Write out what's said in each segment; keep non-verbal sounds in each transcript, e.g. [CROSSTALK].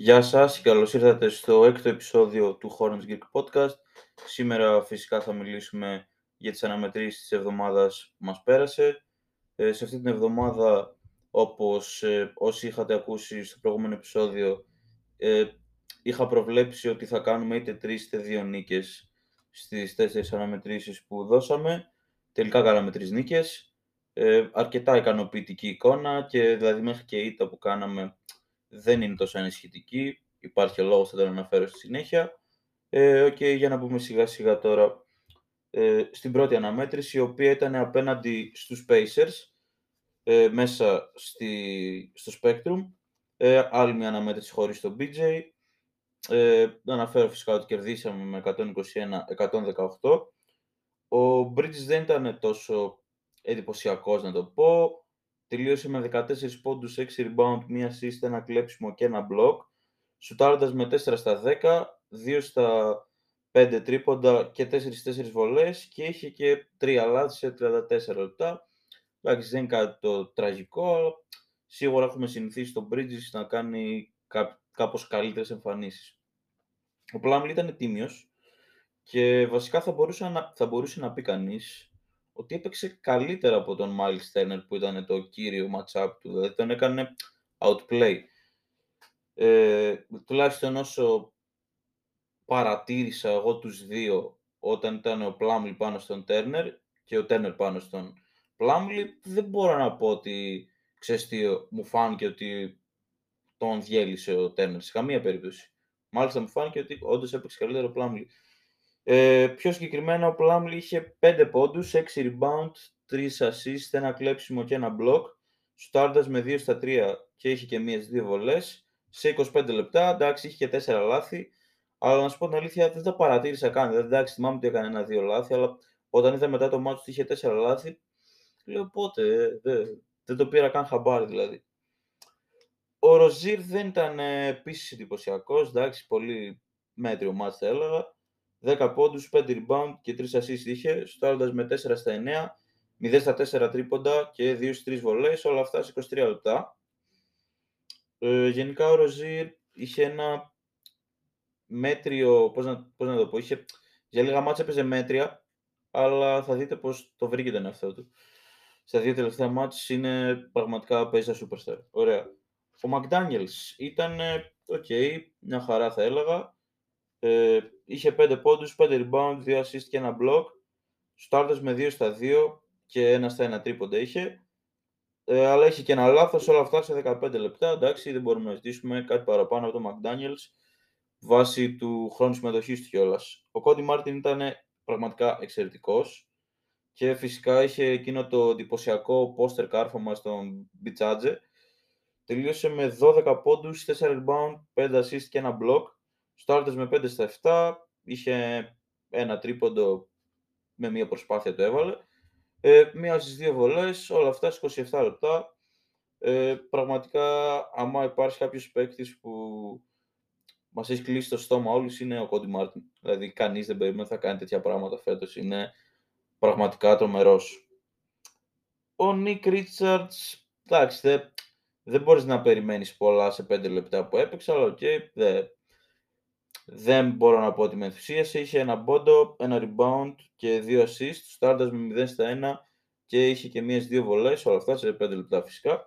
Γεια σας και καλώς ήρθατε στο έκτο επεισόδιο του Horns Greek Podcast. Σήμερα φυσικά θα μιλήσουμε για τις αναμετρήσεις της εβδομάδας που μας πέρασε. Ε, σε αυτή την εβδομάδα, όπως ε, όσοι είχατε ακούσει στο προηγούμενο επεισόδιο, ε, είχα προβλέψει ότι θα κάνουμε είτε τρεις είτε δύο νίκες στις τέσσερις αναμετρήσεις που δώσαμε. Τελικά κάναμε τρεις νίκες. Ε, αρκετά ικανοποιητική εικόνα και δηλαδή μέχρι και η ήττα που κάναμε δεν είναι τόσο ανησυχητική. Υπάρχει ο λόγος, θα τον αναφέρω στη συνέχεια. Ε, okay, για να πούμε σιγά σιγά τώρα ε, στην πρώτη αναμέτρηση, η οποία ήταν απέναντι στους Pacers, ε, μέσα στη, στο Spectrum. Ε, άλλη μια αναμέτρηση χωρίς τον BJ. Ε, αναφέρω φυσικά ότι κερδίσαμε με 121-118. Ο Bridges δεν ήταν τόσο εντυπωσιακός να το πω. Τελείωσε με 14 πόντους, 6 rebound, 1 assist, ένα κλέψιμο και ένα block. Σουτάροντας με 4 στα 10, 2 στα 5 τρίποντα και 4-4 βολές και είχε και 3 λάθη σε 34 λεπτά. Εντάξει, δεν είναι κάτι το τραγικό, αλλά σίγουρα έχουμε συνηθίσει τον Bridges να κάνει κά, κάπως καλύτερες εμφανίσεις. Ο Plumlee ήταν τίμιος και βασικά θα μπορούσε να, θα μπορούσε να πει κανείς ότι έπαιξε καλύτερα από τον Miles Turner που ήταν το κύριο match-up του, δηλαδή τον έκανε outplay. Ε, τουλάχιστον όσο παρατήρησα εγώ τους δύο όταν ήταν ο Plumlee πάνω στον Turner και ο Turner πάνω στον Plumlee, δεν μπορώ να πω ότι ξέρεις τι, μου φάνηκε ότι τον διέλυσε ο Turner σε καμία περίπτωση. Μάλιστα μου φάνηκε ότι όντως έπαιξε καλύτερο ο Plumlee. Ε, πιο συγκεκριμένα ο Plumlee είχε 5 πόντους, 6 rebound, 3 assist, ένα κλέψιμο και ένα block. Στάρντας με 2 στα 3 και είχε και μίας δύο βολές. Σε 25 λεπτά, εντάξει, είχε και 4 λάθη. Αλλά να σου πω την αλήθεια, δεν τα παρατήρησα καν. Δηλαδή, εντάξει, θυμάμαι ότι έκανε ένα-δύο λάθη, αλλά όταν είδα μετά το μάτι ότι είχε 4 λάθη, λέω πότε, δεν, δεν το πήρα καν χαμπάρι δηλαδή. Ο Ροζίρ δεν ήταν επίσης εντυπωσιακός, εντάξει, πολύ μέτριο μάτι θα έλεγα. 10 πόντους, 5 rebound και 3 assists είχε, στάροντας με 4 στα 9, 0 στα 4 τρίποντα και 2 στις 3 βολές, όλα αυτά σε 23 λεπτά. Ε, γενικά ο Ροζίρ είχε ένα μέτριο, πώς να, πώς να το πω, είχε, για λίγα μάτσα έπαιζε μέτρια, αλλά θα δείτε πώς το βρήκε τον εαυτό του. Στα δύο τελευταία μάτς είναι πραγματικά παίζει στα superstar. Ωραία. Ο McDaniels ήταν, ok, okay, μια χαρά θα έλεγα. Ε, είχε 5 πόντους, 5 rebound, 2 assist και ένα block. Σουτάροντας με 2 στα 2 και ένα στα 1 τρίποντα είχε. Ε, αλλά είχε και ένα λάθος όλα αυτά σε 15 λεπτά. Εντάξει, δεν μπορούμε να ζητήσουμε κάτι παραπάνω από τον McDaniels βάσει του χρόνου συμμετοχής του κιόλας. Ο Κόντι Μάρτιν ήταν πραγματικά εξαιρετικός και φυσικά είχε εκείνο το εντυπωσιακό πόστερ κάρφωμα στον Μπιτάτζε. Τελείωσε με 12 πόντους, 4 rebound, 5 assist και ένα block Στάρτες με 5 στα 7, είχε ένα τρίποντο με μία προσπάθεια το έβαλε. Ε, μία στις δύο βολές, όλα αυτά σε 27 λεπτά. Ε, πραγματικά, άμα υπάρχει κάποιος παίκτης που μας έχει κλείσει το στόμα όλους, είναι ο Κόντι Μάρτιν. Δηλαδή, κανείς δεν περίμενε θα κάνει τέτοια πράγματα φέτος. Είναι πραγματικά τρομερός. Ο Νικ Ρίτσαρντς, εντάξει, δεν, δεν μπορείς να περιμένεις πολλά σε 5 λεπτά που έπαιξε, αλλά ok, okay, δεν, δεν μπορώ να πω ότι με ενθουσίασε. Είχε ένα πόντο, ένα rebound και δύο assist. Σουτάροντας με 0 στα 1 και είχε και μία στις δύο βολές. Όλα αυτά σε 5 λεπτά φυσικά.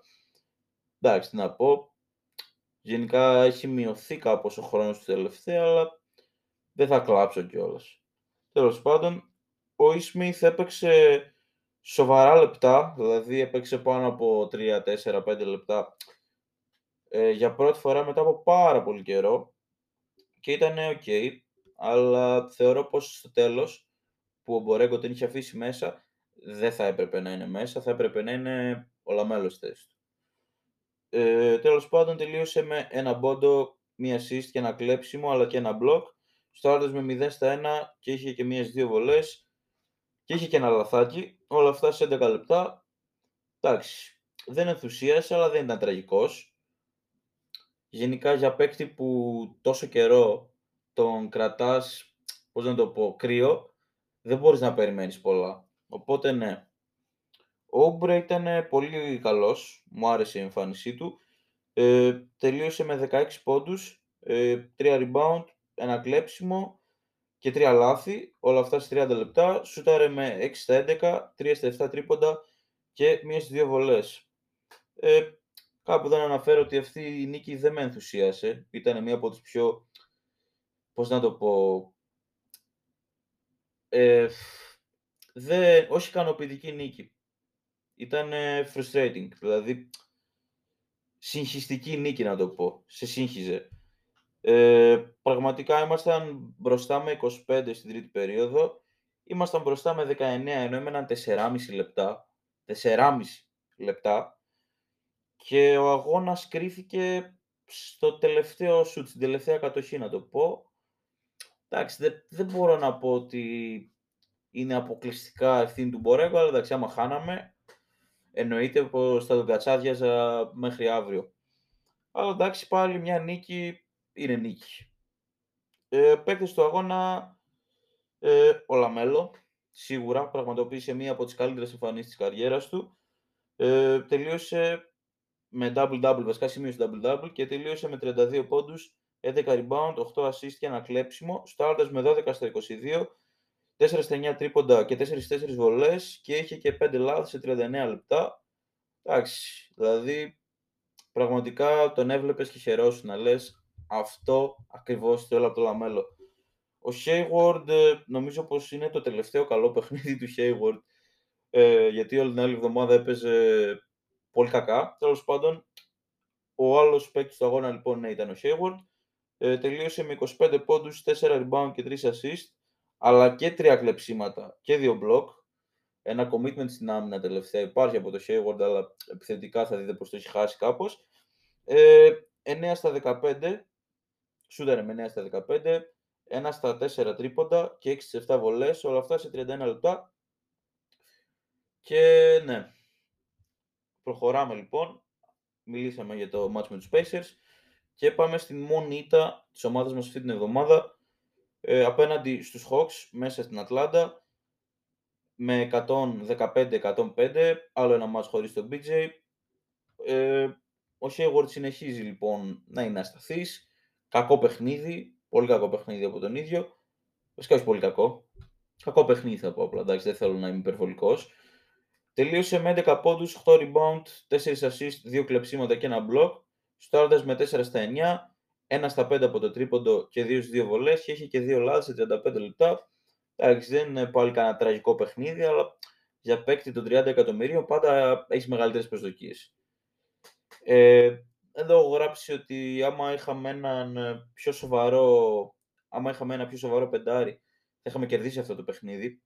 Εντάξει, τι να πω. Γενικά έχει μειωθεί κάπως ο χρόνος του τελευταία, αλλά δεν θα κλάψω κιόλας. Τέλος πάντων, ο Ισμιθ έπαιξε σοβαρά λεπτά, δηλαδή έπαιξε πάνω από 3, 4, 5 λεπτά ε, για πρώτη φορά μετά από πάρα πολύ καιρό και ήταν ok, αλλά θεωρώ πως στο τέλος που ο Μπορέγκο την είχε αφήσει μέσα, δεν θα έπρεπε να είναι μέσα, θα έπρεπε να είναι ο Λαμέλος θέση του. Ε, τέλος πάντων τελείωσε με ένα μπόντο, μία assist και ένα κλέψιμο, αλλά και ένα μπλοκ. Στάρτες με 0 στα 1 και είχε και μία δύο βολές και είχε και ένα λαθάκι. Όλα αυτά σε 11 λεπτά. Εντάξει, δεν ενθουσίασε, αλλά δεν ήταν τραγικός γενικά για παίκτη που τόσο καιρό τον κρατάς, πώς να το πω, κρύο, δεν μπορείς να περιμένεις πολλά. Οπότε ναι. Ο Όμπρε ήταν πολύ καλός, μου άρεσε η εμφάνισή του. Ε, τελείωσε με 16 πόντους, ε, τρία rebound, ένα κλέψιμο και τρία λάθη, όλα αυτά σε 30 λεπτά. Σούταρε με 6 στα 11, 3 στα 7 τρίποντα και μία στις δύο βολές. Ε, κάπου δεν αναφέρω ότι αυτή η νίκη δεν με ενθουσίασε. Ήταν μία από τις πιο, πώς να το πω, ε, δεν, όχι ικανοποιητική νίκη. Ήταν frustrating, δηλαδή συγχυστική νίκη να το πω, σε σύγχυζε. Ε, πραγματικά ήμασταν μπροστά με 25 στην τρίτη περίοδο, ήμασταν μπροστά με 19 ενώ έμεναν 4,5 λεπτά, 4,5 λεπτά και ο αγώνας κρίθηκε στο τελευταίο σου, στην τελευταία κατοχή να το πω. Εντάξει, δεν, δεν μπορώ να πω ότι είναι αποκλειστικά ευθύνη του Μπορέγκο, αλλά εντάξει, άμα χάναμε, εννοείται πως θα τον κατσάδιαζα μέχρι αύριο. Αλλά εντάξει, πάλι μια νίκη είναι νίκη. Ε, παίκτες του αγώνα, ε, ο Λαμέλο, σίγουρα, πραγματοποίησε μία από τις καλύτερες εμφανίσεις της καριέρας του. Ε, τελείωσε με double-double, βασικά σημείωσε double-double και τελείωσε με 32 πόντους, 11 rebound, 8 assist και ένα κλέψιμο, σουτάροντας με 12 στα 22, 4 στα 9 τρίποντα και 4-4 βολές και είχε και 5 λάθη σε 39 λεπτά. Εντάξει, δηλαδή πραγματικά τον έβλεπες και χαιρόσου να λες αυτό ακριβώς θέλω από το Λαμέλο. Ο Hayward ε, νομίζω πως είναι το τελευταίο καλό [LAUGHS] παιχνίδι του Hayward ε, γιατί όλη την άλλη εβδομάδα έπαιζε πολύ κακά. Τέλος πάντων, ο άλλος παίκτης του αγώνα λοιπόν ναι, ήταν ο Hayward. Ε, τελείωσε με 25 πόντους, 4 rebound και 3 assist, αλλά και 3 κλεψίματα και 2 block. Ένα commitment στην άμυνα τελευταία υπάρχει από το Hayward, αλλά επιθετικά θα δείτε πως το έχει χάσει κάπως. Ε, 9 στα 15, σούταρε με 9 στα 15, 1 στα 4 τρίποντα και 6 στις 7 βολές, όλα αυτά σε 31 λεπτά. Και ναι, προχωράμε λοιπόν. Μιλήσαμε για το match με τους Pacers και πάμε στην μόνη ήττα της ομάδας μας αυτή την εβδομάδα ε, απέναντι στους Hawks μέσα στην Ατλάντα με 115-105, άλλο ένα match χωρίς τον PJ. Ε, ο Hayward συνεχίζει λοιπόν να είναι ασταθής. Κακό παιχνίδι, πολύ κακό παιχνίδι από τον ίδιο. Βασικά όχι πολύ κακό. Κακό παιχνίδι θα πω απλά, εντάξει, δεν θέλω να είμαι υπερβολικός. Τελείωσε με 11 πόντους, 8 rebound, 4 assist, 2 κλεψίματα και ένα block. Στάροντας με 4 στα 9, 1 στα 5 από το τρίποντο και 2 στις 2 βολές και είχε και 2 λάθη σε 35 λεπτά. Εντάξει, δεν είναι πάλι κανένα τραγικό παιχνίδι, αλλά για παίκτη των 30 εκατομμυρίων πάντα έχεις μεγαλύτερες προσδοκίες. Ε, εδώ έχω γράψει ότι άμα είχαμε έναν πιο σοβαρό, άμα είχαμε ένα πιο σοβαρό πεντάρι, θα είχαμε κερδίσει αυτό το παιχνίδι.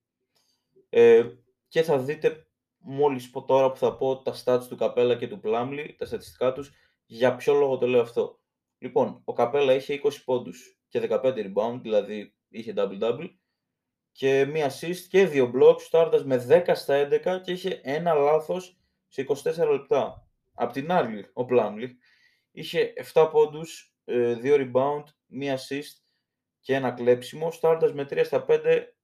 Ε, και θα δείτε μόλις πω τώρα που θα πω τα stats του Καπέλα και του Πλάμλι, τα στατιστικά τους, για ποιο λόγο το λέω αυτό. Λοιπόν, ο Καπέλα είχε 20 πόντους και 15 rebound, δηλαδή είχε double-double, και μία assist και δύο blocks, στάροντας με 10 στα 11 και είχε ένα λάθος σε 24 λεπτά. Απ' την άλλη, ο Πλάμλι είχε 7 πόντους, 2 ε, rebound, μία assist και ένα κλέψιμο, στάροντας με 3 στα 5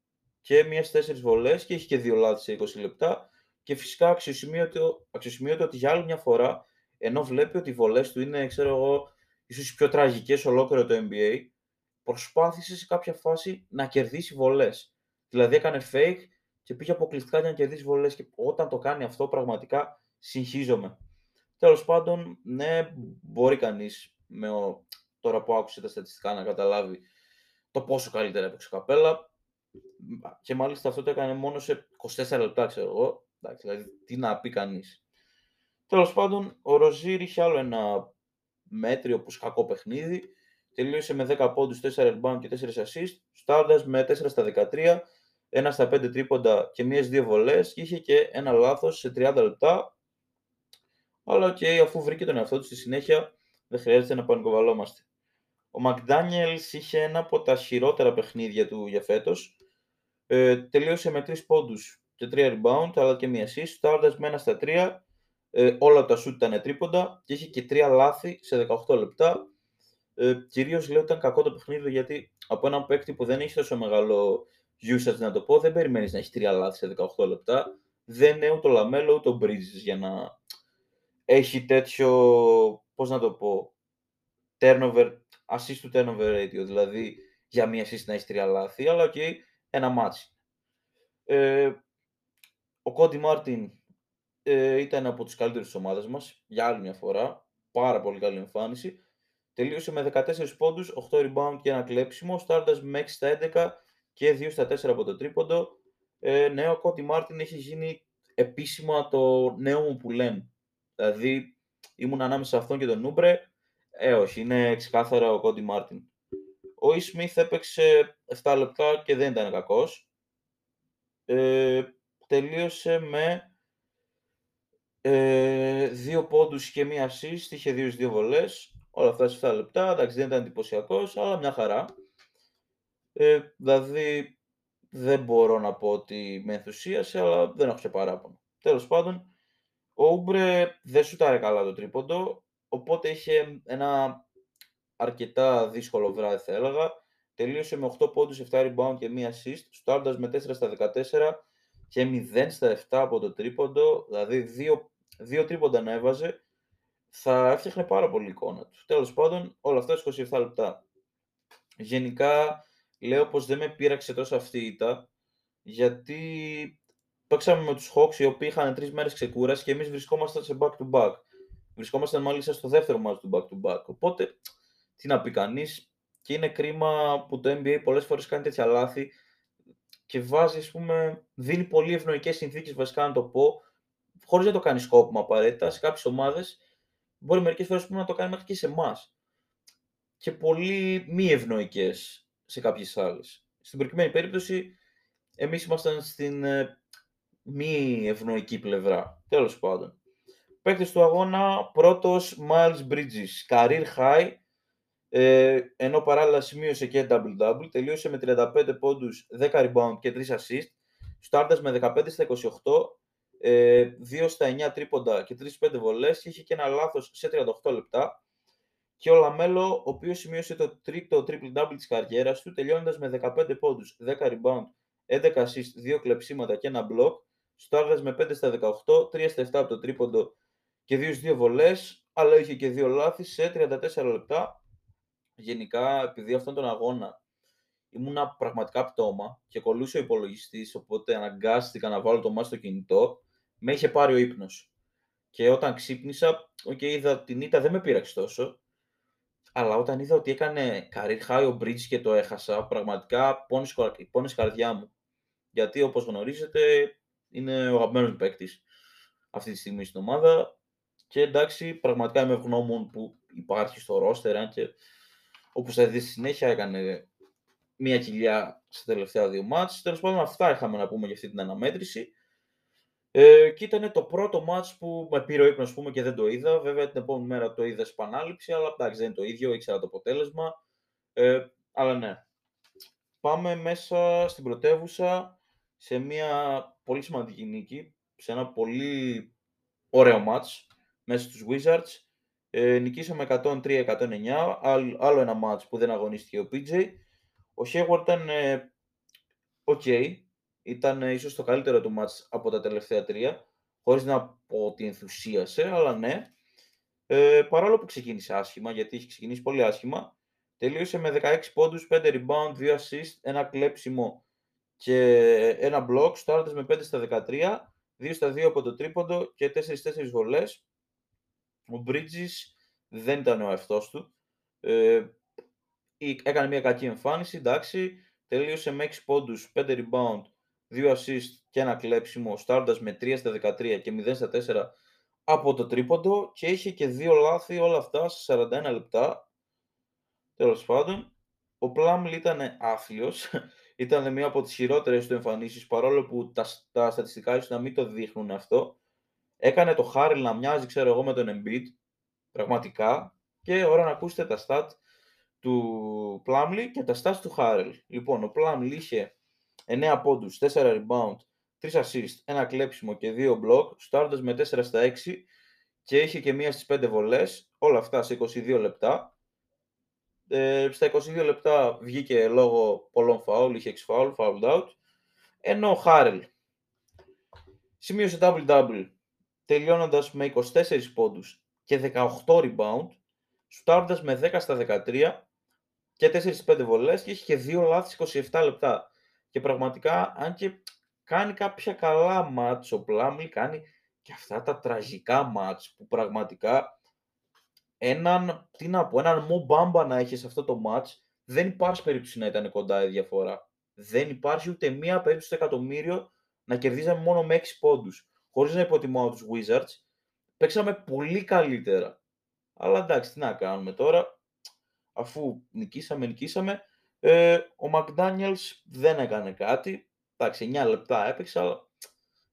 και μίας στις 4 βολές και είχε και δύο λάθη σε 20 λεπτά και φυσικά αξιοσημείωτο, αξιοσημείωτο ότι για άλλη μια φορά, ενώ βλέπει ότι οι βολές του είναι, ξέρω εγώ, ίσως οι πιο τραγικές ολόκληρο το NBA, προσπάθησε σε κάποια φάση να κερδίσει βολές. Δηλαδή έκανε fake και πήγε αποκλειστικά για να κερδίσει βολές και όταν το κάνει αυτό πραγματικά συγχύζομαι. Τέλος πάντων, ναι, μπορεί κανείς με ο... τώρα που άκουσε τα στατιστικά να καταλάβει το πόσο καλύτερα έπαιξε ο Καπέλα και μάλιστα αυτό το έκανε μόνο σε 24 λεπτά, ξέρω εγώ. Εντάξει, δηλαδή, τι να πει κανείς. Τέλος πάντων, ο Ροζίρ είχε άλλο ένα μέτριο που κακό παιχνίδι. Τελείωσε με 10 πόντους, 4 rebound και 4 assist, στάροντα με 4 στα 13, 1 στα 5 τρίποντα και μία δύο βολές και είχε και ένα λάθος σε 30 λεπτά. Αλλά και αφού βρήκε τον εαυτό του στη συνέχεια, δεν χρειάζεται να πανικοβαλόμαστε. Ο Μακδάνιελς είχε ένα από τα χειρότερα παιχνίδια του για φέτος. Ε, τελείωσε με 3 πόντους και 3 rebound, αλλά και μία assist. Στάροντας με ένα στα 3, ε, όλα τα shoot ήταν τρίποντα και είχε και 3 λάθη σε 18 λεπτά. Ε, Κυρίως λέω ότι ήταν κακό το παιχνίδι γιατί από έναν παίκτη που δεν έχει τόσο μεγάλο usage να το πω, δεν περιμένεις να έχει 3 λάθη σε 18 λεπτά. Δεν είναι ούτε ο Λαμέλο ούτε ο Bridges για να έχει τέτοιο, πώς να το πω, turnover, assist to turnover ratio, δηλαδή για μία assist να έχει τρία λάθη, αλλά ok, okay, ένα ματς. Ε, ο Κόντι Μάρτιν ε, ήταν από τους καλύτερους της ομάδας μας, για άλλη μια φορά, πάρα πολύ καλή εμφάνιση. Τελείωσε με 14 πόντους, 8 rebound και ένα κλέψιμο, σουτάροντας με 6 στα 11 και 2 στα 4 από το τρίποντο. Ε, ναι, ο Κόντι Μάρτιν έχει γίνει επίσημα το νέο μου που λένε. Δηλαδή, ήμουν ανάμεσα σε αυτόν και τον Ούμπρε. Ε, όχι, είναι ξεκάθαρα ο Κόντι Μάρτιν. Ο Ις Σμιθ έπαιξε 7 λεπτά και δεν ήταν κακός. Ε, τελείωσε με ε, δύο πόντους και μία assist, είχε δύο δύο βολές. Όλα αυτά σε 7 λεπτά, εντάξει δεν ήταν εντυπωσιακός, αλλά μια χαρά. Ε, δηλαδή δεν μπορώ να πω ότι με ενθουσίασε, αλλά δεν έχω σε παράπονο. Τέλος πάντων, ο Ούμπρε δεν σούταρε καλά το τρίποντο, οπότε είχε ένα αρκετά δύσκολο βράδυ θα έλεγα. Τελείωσε με 8 πόντους, 7 rebound και 1 assist, στάροντας με 4 στα 14 και 0 στα 7 από το τρίποντο, δηλαδή 2, 2 τρίποντα να έβαζε, θα έφτιαχνε πάρα πολύ εικόνα του. Τέλος πάντων, όλα αυτά 27 λεπτά. Γενικά, λέω πως δεν με πείραξε τόσο αυτή η ήττα, γιατί παίξαμε με τους Hawks οι οποίοι είχαν τρεις μέρες ξεκούραση και εμείς βρισκόμασταν σε back-to-back. Βρισκόμασταν μάλιστα στο δεύτερο μάτι του back-to-back. Οπότε, τι να πει κανείς, και είναι κρίμα που το NBA πολλές φορές κάνει τέτοια λάθη και βάζει, ας πούμε, δίνει πολύ ευνοϊκές συνθήκες βασικά να το πω, χωρίς να το κάνει σκόπιμα απαραίτητα, σε κάποιες ομάδες μπορεί μερικές φορές να το κάνει μέχρι και σε εμάς. Και πολύ μη ευνοϊκές σε κάποιες άλλες. Στην προκειμένη περίπτωση, εμείς ήμασταν στην ε, μη ευνοϊκή πλευρά. Τέλος πάντων. Παίκτης του αγώνα, πρώτος Miles Bridges, career high, ε, ενώ παράλληλα σημείωσε και double-double, τελείωσε με 35 πόντους, 10 rebound και 3 assist, στάρτας με 15 στα 28, ε, 2 στα 9 τρίποντα και 3-5 βολές και είχε και ένα λάθος σε 38 λεπτά. Και ο Λαμέλο, ο οποίος σημείωσε το τρίτο triple-double της καριέρας του, τελειώνοντας με 15 πόντους, 10 rebound, 11 assist, 2 κλεψίματα και ένα block, σουτάροντας με 5 στα 18, 3 στα 7 από το τρίποντο και 2 2 βολές, αλλά είχε και 2 λάθη σε 34 λεπτά γενικά, επειδή αυτόν τον αγώνα ήμουνα πραγματικά πτώμα και κολλούσε ο υπολογιστής, οπότε αναγκάστηκα να βάλω το μάτι στο κινητό, με είχε πάρει ο ύπνος. Και όταν ξύπνησα, okay, είδα την ήττα, δεν με πείραξε τόσο. Αλλά όταν είδα ότι έκανε career high ο Bridge και το έχασα, πραγματικά πόνεσε καρδιά μου. Γιατί όπως γνωρίζετε είναι ο αγαπημένος μου παίκτης αυτή τη στιγμή στην ομάδα και εντάξει πραγματικά είμαι ευγνώμων που υπάρχει στο roster και όπως θα δεις στη συνέχεια έκανε μία κοιλιά στα τελευταία δύο μάτς. Τέλος πάντων αυτά είχαμε να πούμε για αυτή την αναμέτρηση. Ε, και ήταν το πρώτο μάτς που με πήρε ο ύπνος πούμε, και δεν το είδα. Βέβαια την επόμενη μέρα το είδα σε επανάληψη, αλλά εντάξει δεν είναι το ίδιο, ήξερα το αποτέλεσμα. Ε, αλλά ναι. Πάμε μέσα στην πρωτεύουσα σε μια πολύ σημαντική νίκη, σε ένα πολύ ωραίο μάτς μέσα στους Wizards. Ε, νικήσαμε 103-109, άλλο ένα μάτς που δεν αγωνίστηκε ο PJ. Ο Hayward ήταν ε, ok, ήταν ε, ίσως το καλύτερο του μάτς από τα τελευταία τρία, χωρίς να πω ότι ενθουσίασε, αλλά ναι. Ε, παρόλο που ξεκίνησε άσχημα, γιατί έχει ξεκινήσει πολύ άσχημα, τελείωσε με 16 πόντους, 5 rebound, 2 assist, ένα κλέψιμο και ένα block, στάρτες με 5 στα 13, 2 στα 2 από το τρίποντο και 4-4 βολές. Ο Bridges δεν ήταν ο εαυτός του. Ε, έκανε μια κακή εμφάνιση, εντάξει. Τελείωσε με 6 πόντους, 5 rebound, 2 assist και ένα κλέψιμο, στάροντας με 3 στα 13 και 0 στα 4 από το τρίποντο και είχε και δύο λάθη όλα αυτά σε 41 λεπτά. Τέλος πάντων, ο Πλάμλ ήταν άθλιος, [LAUGHS] ήταν μία από τις χειρότερες του εμφανίσεις παρόλο που τα, τα στατιστικά ίσως να μην το δείχνουν αυτό. Έκανε το Χάριλ να μοιάζει, ξέρω εγώ, με τον Embiid, πραγματικά. Και ώρα να ακούσετε τα stat του Plumlee και τα stats του Χάριλ. Λοιπόν, ο Plumlee είχε 9 πόντους, 4 rebound, 3 assist, ένα κλέψιμο και 2 block, στάροντας με 4 στα 6 και είχε και μία στις 5 βολές, όλα αυτά σε 22 λεπτά. Ε, στα 22 λεπτά βγήκε λόγω πολλών foul, είχε 6 foul, fouled out, ενώ ο Χάρελ σημείωσε double-double τελειώνοντας με 24 πόντους και 18 rebound σουτάροντας με 10 στα 13 και 4-5 βολές και έχει και 2 λάθη 27 λεπτά. Και πραγματικά, αν και κάνει κάποια καλά μάτς ο Πλάμλι, κάνει και αυτά τα τραγικά μάτς που πραγματικά έναν, τι να πω, έναν Μο Μπάμπα να έχει σε αυτό το μάτς, δεν υπάρχει περίπτωση να ήταν κοντά η διαφορά. Δεν υπάρχει ούτε μία περίπτωση στο εκατομμύριο να κερδίζαμε μόνο με 6 πόντους. Χωρίς να υποτιμάω τους Wizards, παίξαμε πολύ καλύτερα. Αλλά εντάξει, τι να κάνουμε τώρα, αφού νικήσαμε, νικήσαμε. Ε, ο McDaniels δεν έκανε κάτι. Εντάξει, 9 λεπτά έπαιξε, αλλά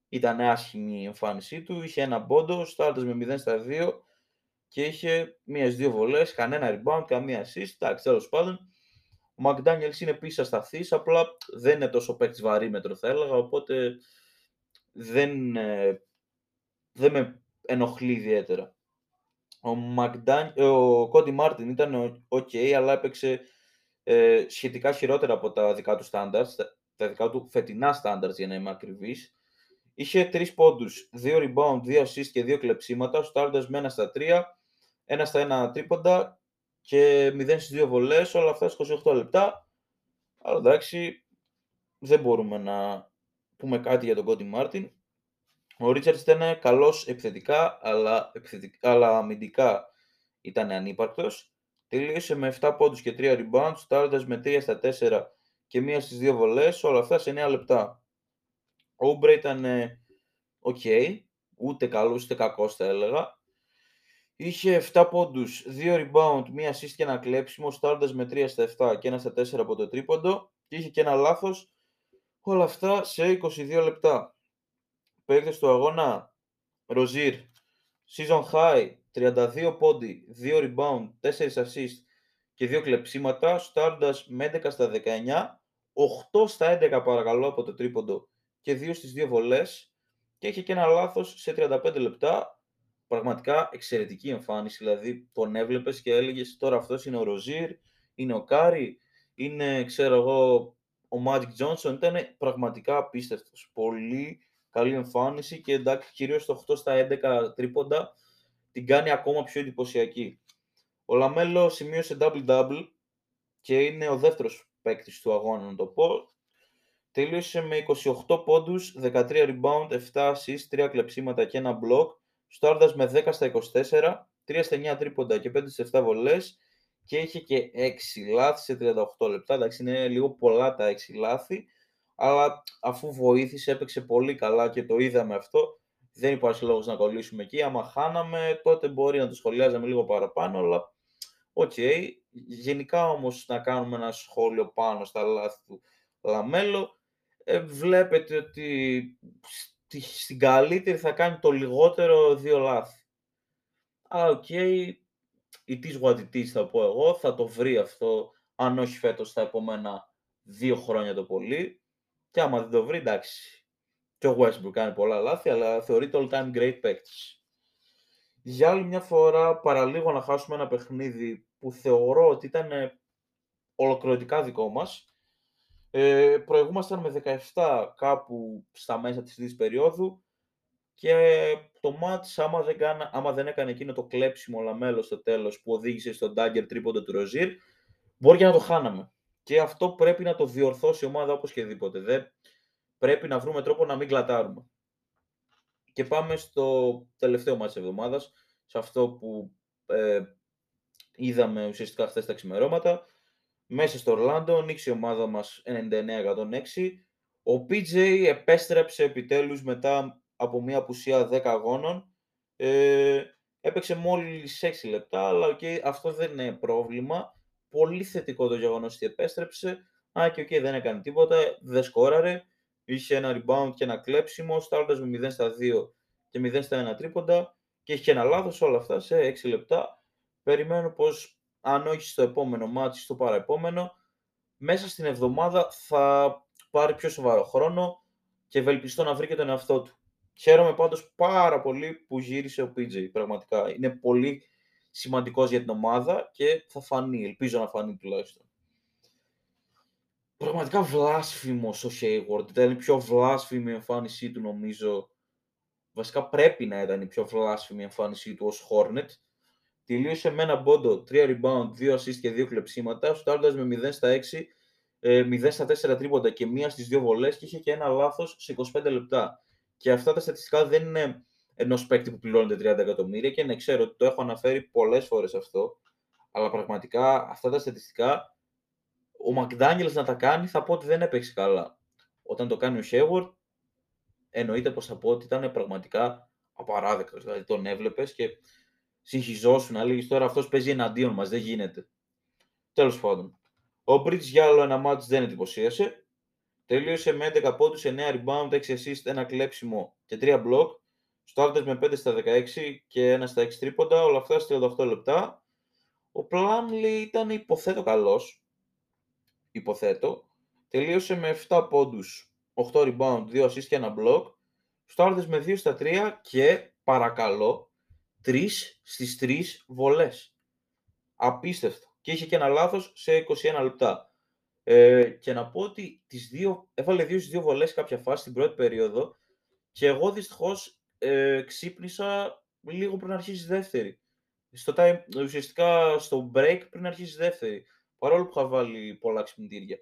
ήταν άσχημη η εμφάνισή του. Είχε ένα πόντο, στάρτες με 0 στα 2 και είχε μία-δύο βολές, κανένα rebound, καμία assist. Εντάξει, τέλος πάντων. Ο McDaniels είναι πίσω ασταθή, απλά δεν είναι τόσο παίκτης βαρύμετρο, θα έλεγα, οπότε δεν, ε, δεν με ενοχλεί ιδιαίτερα. Ο, McDan... ο Cody Martin ήταν ok, αλλά έπαιξε ε, σχετικά χειρότερα από τα δικά του standards, τα δικά του φετινά standards για να είμαι ακριβής. Είχε 3 πόντους, 2 rebound, 2 assist και 2 κλεψίματα, στάροντας με 1 στα 3, 1 στα 1 τρίποντα και 0 στις 2 βολές, όλα αυτά 28 λεπτά. Αλλά εντάξει, δεν μπορούμε να πούμε κάτι για τον Κόντι Μάρτιν. Ο Ρίτσαρτς ήταν καλός επιθετικά, αλλά, επιθετικά, αλλά αμυντικά ήταν ανύπαρκτος. Τελείωσε με 7 πόντους και 3 rebounds, στάροντας με 3 στα 4 και 1 στις 2 βολές, όλα αυτά σε 9 λεπτά. Ο Ούμπρε ήταν οκ, ούτε καλός ούτε κακός θα έλεγα. Είχε 7 πόντους, 2 rebound, 1 assist και ένα κλέψιμο, σουτάροντας με 3 στα 7 και 1 στα 4 από το τρίποντο και είχε και ένα λάθος, όλα αυτά σε 22 λεπτά. Παίκτες του αγώνα, Ροζίερ, season high, 32 πόντους, 2 rebound, 4 assist και 2 κλεψίματα, σουτάροντας με 11 στα 19, 8 στα 11 παρακαλώ από το τρίποντο και 2 στις 2 βολές και είχε και ένα λάθος σε 35 λεπτά. Πραγματικά εξαιρετική εμφάνιση, δηλαδή τον έβλεπες και έλεγες τώρα αυτός είναι ο Ροζίερ, είναι ο Κάρι, είναι ξέρω εγώ ο Magic Johnson, ήταν πραγματικά απίστευτος. Πολύ καλή εμφάνιση και εντάξει κυρίως το 8 στα 11 τρίποντα την κάνει ακόμα πιο εντυπωσιακή. Ο Λαμέλο σημείωσε double-double και είναι ο δεύτερος παίκτης του αγώνα να το πω. Τελείωσε με 28 πόντους, 13 rebound, 7 assists, 3 κλεψίματα και ένα block, στάροντας με 10 στα 24, 3 στα 9 τρίποντα και 5 στα 7 βολές και είχε και 6 λάθη σε 38 λεπτά. Εντάξει, είναι λίγο πολλά τα 6 λάθη, αλλά αφού βοήθησε, έπαιξε πολύ καλά και το είδαμε αυτό, δεν υπάρχει λόγος να κολλήσουμε εκεί. Άμα χάναμε, τότε μπορεί να το σχολιάζαμε λίγο παραπάνω, αλλά ok. Okay. Γενικά όμως να κάνουμε ένα σχόλιο πάνω στα λάθη του Λαμέλο ε, βλέπετε ότι στην καλύτερη θα κάνει το λιγότερο δύο λάθη. Αλλά ok, okay, it is what it is θα πω εγώ, θα το βρει αυτό, αν όχι φέτος τα επόμενα δύο χρόνια το πολύ. Και άμα δεν το βρει, εντάξει. Και ο Westbrook κάνει πολλά λάθη, αλλά θεωρείται all time great παίκτης. Για άλλη μια φορά, παραλίγο να χάσουμε ένα παιχνίδι που θεωρώ ότι ήταν ολοκληρωτικά δικό μας, ε, προηγούμασταν με 17 κάπου στα μέσα της τρίτης περίοδου και το μάτς άμα δεν, κάνα, άμα δεν έκανε εκείνο το κλέψιμο λαμέλο στο τέλος που οδήγησε στον Dagger τρίποντο του Ροζίρ, μπορεί και να το χάναμε. Και αυτό πρέπει να το διορθώσει η ομάδα όπως και δίποτε. Δεν πρέπει να βρούμε τρόπο να μην κλατάρουμε. Και πάμε στο τελευταίο μάτς της εβδομάδας, σε αυτό που ε, είδαμε ουσιαστικά χθες τα ξημερώματα μέσα στο Ορλάντο, νίξει η ομάδα μας 99-106. Ο PJ επέστρεψε επιτέλους μετά από μια απουσία 10 αγώνων. Ε, έπαιξε μόλις 6 λεπτά, αλλά okay, αυτό δεν είναι πρόβλημα. Πολύ θετικό το γεγονός ότι επέστρεψε. Α, και okay, δεν έκανε τίποτα, δεν σκόραρε. Είχε ένα rebound και ένα κλέψιμο, στάροντας με 0 στα 2 και 0 στα 1 τρίποντα και είχε ένα λάθος όλα αυτά σε 6 λεπτά. Περιμένω πως αν όχι στο επόμενο μάτι, στο παραεπόμενο, μέσα στην εβδομάδα θα πάρει πιο σοβαρό χρόνο και ευελπιστώ να βρει και τον εαυτό του. Χαίρομαι πάντως πάρα πολύ που γύρισε ο PJ, πραγματικά. Είναι πολύ σημαντικός για την ομάδα και θα φανεί, ελπίζω να φανεί τουλάχιστον. Πραγματικά βλάσφημος ο Hayward, ήταν η πιο βλάσφημη εμφάνισή του νομίζω. Βασικά πρέπει να ήταν η πιο βλάσφημη εμφάνισή του ως Hornet Τελείωσε με ένα πόντο, 3 rebound, 2 assist και 2 κλεψίματα, στάροντας με 0 στα 6, 0 ε, στα 4 τρίποτα και μία στις δύο βολές και είχε και ένα λάθος σε 25 λεπτά. Και αυτά τα στατιστικά δεν είναι ενός παίκτη που πληρώνεται 30 εκατομμύρια και να ξέρω ότι το έχω αναφέρει πολλές φορές αυτό, αλλά πραγματικά αυτά τα στατιστικά ο Μακδάνιελς να τα κάνει θα πω ότι δεν έπαιξε καλά. Όταν το κάνει ο Σέγουαρτ, εννοείται πως θα πω ότι ήταν πραγματικά απαράδεκτος. Δηλαδή τον έβλεπες και συγχυζόσουν να λέγεις τώρα αυτός παίζει εναντίον μας, δεν γίνεται. Τέλος πάντων. Ο Μπρίτς για άλλο ένα μάτς δεν εντυπωσίασε. Τελείωσε με 11 πόντους, 9 rebound, 6 assist, ένα κλέψιμο και 3 block. Στάρτες με 5 στα 16 και 1 στα 6 τρίποντα, όλα αυτά στα 38 λεπτά. Ο Πλάμλι ήταν υποθέτω καλός, υποθέτω. Τελείωσε με 7 πόντους, 8 rebound, 2 assist και ένα block. Στάρτες με 2 στα 3 και παρακαλώ 3 στις 3 βολές. Απίστευτο. Και είχε και ένα λάθος σε 21 λεπτά. Ε, και να πω ότι τις δύο, έβαλε δύο στις δύο βολές κάποια φάση στην πρώτη περίοδο και εγώ δυστυχώς ε, ξύπνησα λίγο πριν αρχίσει η δεύτερη. Στο time, ουσιαστικά στο break πριν αρχίσει η δεύτερη. Παρόλο που είχα βάλει πολλά ξυπνητήρια.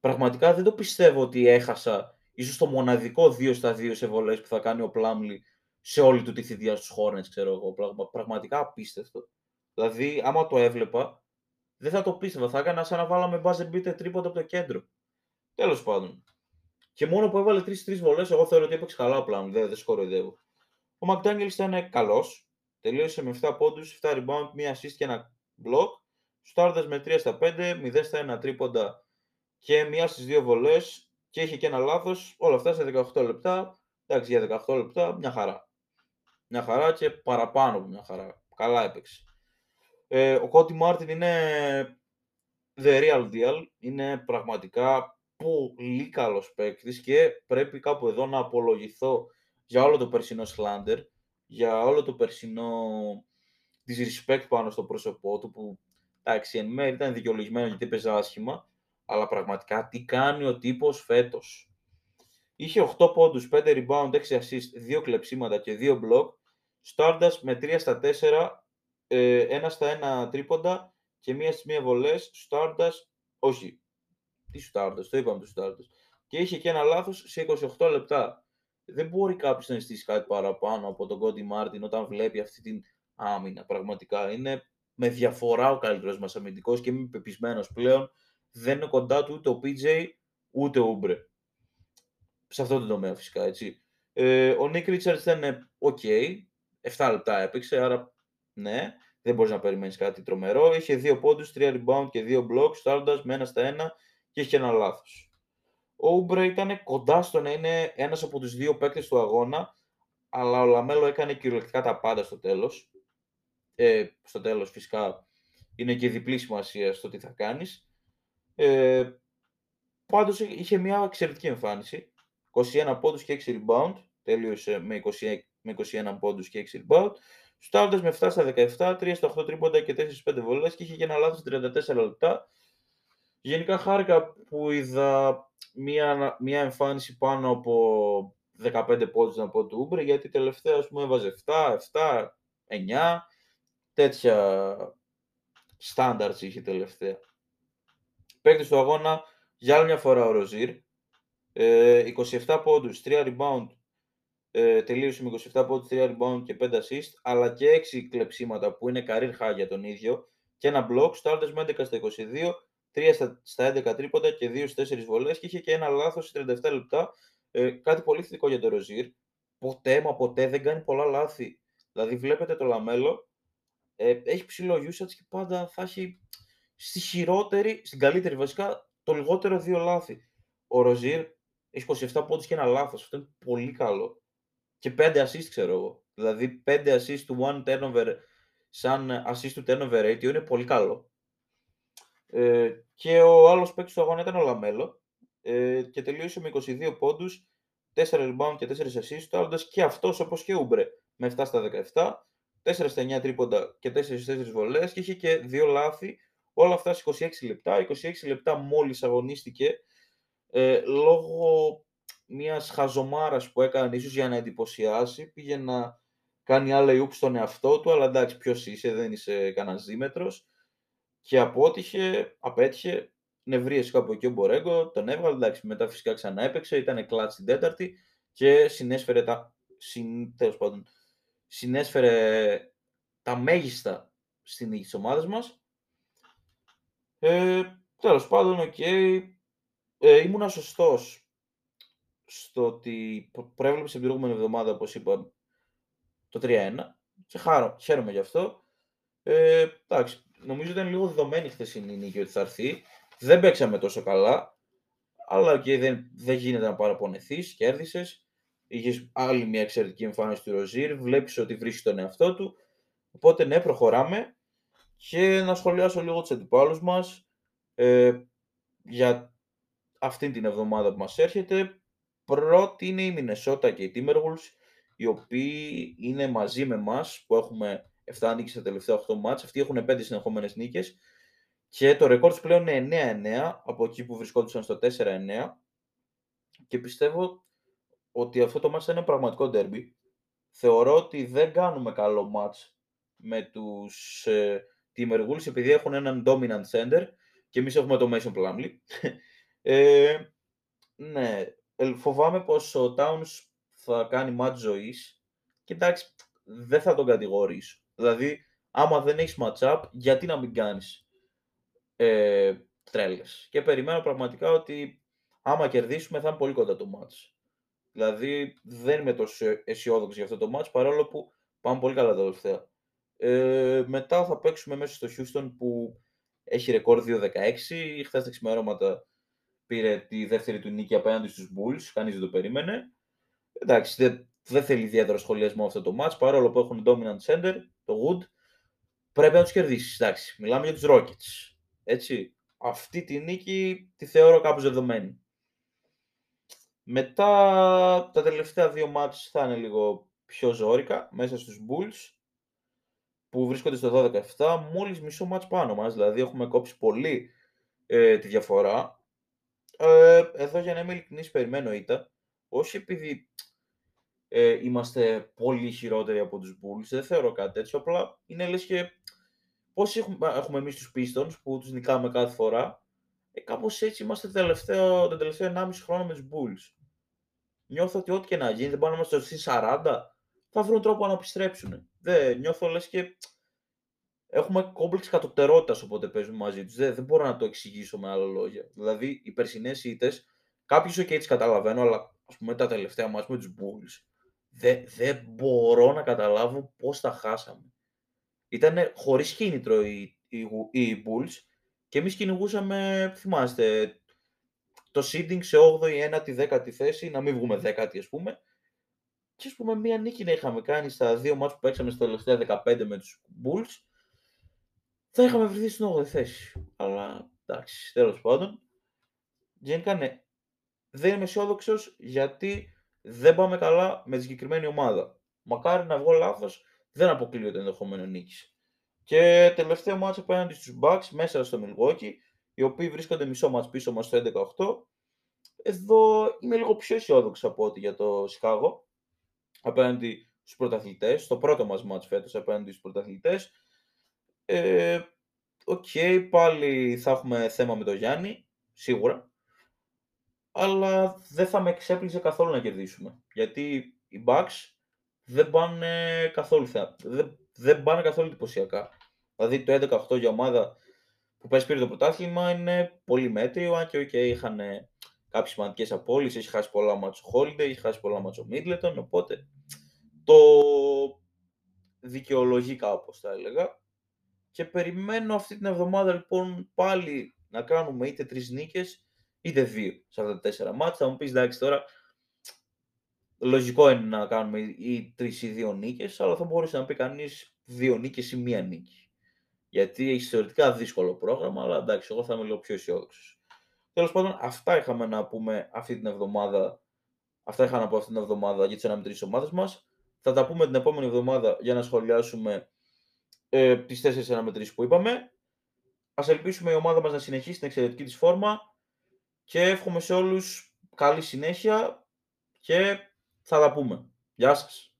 Πραγματικά δεν το πιστεύω ότι έχασα ίσως το μοναδικό 2 στα 2 σε βολές που θα κάνει ο Πλάμλι σε όλη του τη θητεία στους Hornets, ξέρω εγώ. Πραγματικά απίστευτο. Δηλαδή, άμα το έβλεπα, δεν θα το πίστευα. Θα έκανα σαν να βάλαμε buzzer beater τρίποτα από το κέντρο. Τέλος πάντων. Και μόνο που έβαλε τρει-τρει βολές, εγώ θεωρώ ότι έπαιξε καλά πλάνο. Δεν, δεν σκοροϊδεύω. Ο Μακδάνιελς ήταν καλός. Τελείωσε με 7 πόντους, 7 rebound, 1 assist και ένα block. Στάρδε με 3 στα 5, 0 στα 1 τρίποντα και μία στις δύο βολές. Και είχε και ένα λάθος. Όλα αυτά σε 18 λεπτά. Εντάξει, για 18 λεπτά μια χαρά. Μια χαρά και παραπάνω από μια χαρά. Καλά έπαιξε. Ε, ο Κόντι Μάρτιν είναι the real deal. Είναι πραγματικά πολύ καλός παίκτης και πρέπει κάπου εδώ να απολογηθώ για όλο το περσινό σλάντερ, για όλο το περσινό disrespect πάνω στο πρόσωπό του που εντάξει εν μέρει ήταν δικαιολογημένο γιατί έπαιζε άσχημα αλλά πραγματικά τι κάνει ο τύπος φέτος. Είχε 8 πόντους, 5 rebound, 6 assist, 2 κλεψίματα και 2 block, Stardust με 3 στα 4 ε, ένα στα ένα τρίποντα και μία στις μία βολές, Stardust, όχι, τι Stardust, το είπαμε το Stardust, και είχε και ένα λάθος σε 28 λεπτά. Δεν μπορεί κάποιος να αισθήσει κάτι παραπάνω από τον Κόντι Μάρτιν όταν βλέπει αυτή την άμυνα. Πραγματικά είναι με διαφορά ο καλύτερος μας αμυντικός και είμαι πεπισμένος πλέον. Δεν είναι κοντά του ούτε ο PJ ούτε ο Ούμπρε. Σε αυτό το τομέα φυσικά έτσι. Ε, ο Νικ Ρίτσαρντς ήταν OK. 7 λεπτά έπαιξε, άρα ναι, δεν μπορείς να περιμένεις κάτι τρομερό. Είχε δύο πόντους, τρία rebound και δύο blocks, σουτάροντας με ένα στα ένα και είχε ένα λάθος. Ο Ούμπρε ήταν κοντά στο να είναι ένας από τους δύο παίκτες του αγώνα, αλλά ο Λαμέλο έκανε κυριολεκτικά τα πάντα στο τέλος. Ε, στο τέλος, φυσικά, είναι και διπλή σημασία στο τι θα κάνεις. Ε, Πάντως είχε μια εξαιρετική εμφάνιση. 21 πόντους και 6 rebound. Τέλειωσε με, 20, με 21 πόντους και 6 rebound. Στάροντα με 7 στα 17, 3 στα 8 τρίποντα και 4 5 βολές και είχε και ένα λάθος 34 λεπτά. Γενικά χάρηκα που είδα μία, μία εμφάνιση πάνω από 15 πόντους να πω του Ούμπρε, γιατί τελευταία ας πούμε έβαζε 7, 7, 9, τέτοια standards είχε τελευταία. Παίκτης του αγώνα, για άλλη μια φορά ο Ροζίρ, 27 ε, πόντους, 3 rebound, ε, τελείωσε με 27 πόντους, 3 rebound και 5 assist, αλλά και 6 κλεψίματα που είναι career high για τον ίδιο. Και ένα block, starters με 11 στα 22, 3 στα, στα 11 τρίποντα και 2 στις 4 βολές. Και είχε και ένα λάθος σε 37 λεπτά, ε, κάτι πολύ θετικό για τον Ροζίρ, ποτέ μα ποτέ δεν κάνει πολλά λάθη. Δηλαδή βλέπετε το Λαμέλο, ε, έχει ψηλό usage και πάντα θα έχει στη χειρότερη, στην καλύτερη βασικά, το λιγότερο δύο λάθη. Ο Ροζίερ έχει 27 πόντους και ένα λάθος, αυτό είναι πολύ καλό και 5 assist ξέρω εγώ. Δηλαδή 5 assist to one turnover σαν assist to turnover ratio είναι πολύ καλό. Ε, και ο άλλος παίκτης του αγώνα ήταν ο Λαμέλο ε, και τελείωσε με 22 πόντους, 4 rebound και 4 assist, το και αυτός όπως και Ούμπρε με 7 στα 17, 4 στα 9 τρίποντα και 4 4 βολές και είχε και 2 λάθη, όλα αυτά σε 26 λεπτά. 26 λεπτά μόλις αγωνίστηκε ε, λόγω μιας χαζομάρας που έκανε ίσως για να εντυπωσιάσει, πήγε να κάνει άλλα ιούπ στον εαυτό του, αλλά εντάξει, ποιος είσαι, δεν είσαι κανένας δίμετρος. Και απότυχε, απέτυχε, νευρίασε κάπου εκεί ο Μπορέγκο, τον έβγαλε, εντάξει, μετά φυσικά ξανά έπαιξε, ήταν clutch στην τέταρτη και συνεισέφερε τα, συν, πάντων, συνεισέφερε τα μέγιστα στην νίκη της ομάδας μας. Ε, τέλος πάντων, ok, okay, ε, ήμουνα σωστός στο ότι προέβλεψα την προηγούμενη εβδομάδα, όπως είπα, το 3-1 και χάρω, χαίρομαι γι' αυτό. Ε, εντάξει, νομίζω ήταν λίγο δεδομένη χθεσινή νίκη ότι θα έρθει. Δεν παίξαμε τόσο καλά, αλλά και δεν, δεν γίνεται να παραπονεθείς, κέρδισες. Είχες άλλη μια εξαιρετική εμφάνιση του Ροζίρ. Βλέπεις ότι βρίσκει τον εαυτό του. Οπότε ναι, προχωράμε. Και να σχολιάσω λίγο τους αντιπάλους μας ε, για αυτή την εβδομάδα που μας έρχεται. Πρώτη είναι η Μινεσότα και η Timberwolves, οι οποίοι είναι μαζί με εμάς που έχουμε 7 νίκες στα τελευταία 8 μάτς. Αυτοί έχουν 5 συνεχόμενες νίκες και το ρεκόρ τους πλέον είναι 9-9 από εκεί που βρισκόντουσαν στο 4-9 και πιστεύω ότι αυτό το μάτς είναι πραγματικό derby. Θεωρώ ότι δεν κάνουμε καλό μάτς με τους ε, Timberwolves επειδή έχουν έναν dominant center και εμείς έχουμε το Mason Plumlee. [LAUGHS] ε, ναι, φοβάμαι πως ο Towns θα κάνει μάτς ζωής και εντάξει, δεν θα τον κατηγορήσω. Δηλαδή, άμα δεν έχεις match-up, γιατί να μην κάνεις ε, τρέλες; Και περιμένω πραγματικά ότι άμα κερδίσουμε θα είναι πολύ κοντά το match. Δηλαδή, δεν είμαι τόσο αισιόδοξος για αυτό το match, παρόλο που πάμε πολύ καλά τα τελευταία. Ε, μετά θα παίξουμε μέσα στο Houston που έχει ρεκόρ 2-16. Χθες τα ξημερώματα πήρε τη δεύτερη του νίκη απέναντι στους Bulls. Κανείς δεν το περίμενε. Εντάξει, δεν, δεν θέλει ιδιαίτερο σχολιασμό αυτό το match, παρόλο που έχουν dominant center, το Wood, πρέπει να τους κερδίσεις. Εντάξει, μιλάμε για τους Rockets. Έτσι. Αυτή τη νίκη τη θεωρώ κάπως δεδομένη. Μετά τα τελευταία δύο μάτς θα είναι λίγο πιο ζώρικα μέσα στους Bulls που βρίσκονται στο 12-17 μόλις μισό μάτς πάνω μας, δηλαδή έχουμε κόψει πολύ ε, τη διαφορά. Ε, εδώ για να είμαι ειλικρινής περιμένω ήττα, όχι επειδή ε, είμαστε πολύ χειρότεροι από τους Bulls. Δεν θεωρώ κάτι τέτοιο. Απλά είναι λες και πώς έχουμε, έχουμε εμείς τους Pistons που τους νικάμε κάθε φορά. Ε, κάπως έτσι είμαστε τελευταίο, τον τελευταίο 1,5 χρόνο με τους Bulls. Νιώθω ότι ό,τι και να γίνει, δεν πάνε να είμαστε στις 40, θα βρουν τρόπο να επιστρέψουν. Δεν, νιώθω λες και έχουμε κόμπλεξ κατοπτερότητα όποτε παίζουμε μαζί τους. Δεν, δεν μπορώ να το εξηγήσω με άλλα λόγια. Δηλαδή, οι περσινές ήττες, κάποιου και έτσι καταλαβαίνω, αλλά ας πούμε τα τελευταία μα με τους Bulls, δεν, δεν μπορώ να καταλάβω πώς τα χάσαμε. Ήταν χωρίς κίνητρο οι, οι, οι Bulls και εμείς κυνηγούσαμε, θυμάστε, το seeding σε 8η, 9η, 10η θέση, να μην βγούμε 10η ας πούμε. Και ας πούμε μία νίκη να είχαμε κάνει στα δύο μάτς που παίξαμε στα τελευταία 15 με τους Bulls, θα είχαμε βρεθεί στην 8η θέση. Αλλά εντάξει, τέλος πάντων. Γενικά ναι, δεν είμαι αισιόδοξος γιατί δεν πάμε καλά με τη συγκεκριμένη ομάδα. Μακάρι να βγω λάθος, δεν αποκλείω το ενδεχόμενο νίκης. Και τελευταίο μάτσο απέναντι στους Bucks μέσα στο Milwaukee, οι οποίοι βρίσκονται μισό μάτς πίσω μας στο 11-8. Εδώ είμαι λίγο πιο αισιόδοξος από ό,τι για το Σικάγο απέναντι στους πρωταθλητές. Στο πρώτο μας ματς φέτος απέναντι στους πρωταθλητές. Ε, Ok, okay, πάλι θα έχουμε θέμα με τον Γιάννη, σίγουρα αλλά δεν θα με εξέπληξε καθόλου να κερδίσουμε. Γιατί οι Bucks δεν πάνε καθόλου, δεν, δεν πάνε καθόλου εντυπωσιακά. Δηλαδή το 11-8 για ομάδα που πέσει πήρε το πρωτάθλημα είναι πολύ μέτριο, αν και okay, είχαν κάποιες σημαντικές απόλυσεις, έχει χάσει πολλά μάτσο Holiday, έχει χάσει πολλά μάτσο Middleton, οπότε το δικαιολογεί κάπως θα έλεγα. Και περιμένω αυτή την εβδομάδα λοιπόν πάλι να κάνουμε είτε τρεις νίκες είτε δύο σε αυτά τα τέσσερα μάτια. Θα μου πεις εντάξει τώρα, λογικό είναι να κάνουμε ή τρεις ή δύο νίκες, αλλά θα μπορούσε να πει κανείς δύο νίκες ή μία νίκη. Γιατί έχει θεωρητικά δύσκολο πρόγραμμα, αλλά εντάξει, εγώ θα είμαι λίγο πιο αισιόδοξος. Τέλος πάντων, αυτά είχαμε να πούμε αυτή την εβδομάδα. Αυτά είχα να πω αυτή την εβδομάδα για τις αναμετρήσεις ομάδε μας. Θα τα πούμε την επόμενη εβδομάδα για να σχολιάσουμε ε, τις τέσσερις αναμετρήσεις που είπαμε. Α ελπίσουμε η ομάδα μας να συνεχίσει την εξαιρετική της φόρμα και εύχομαι σε όλους καλή συνέχεια και θα τα πούμε. Γεια σας.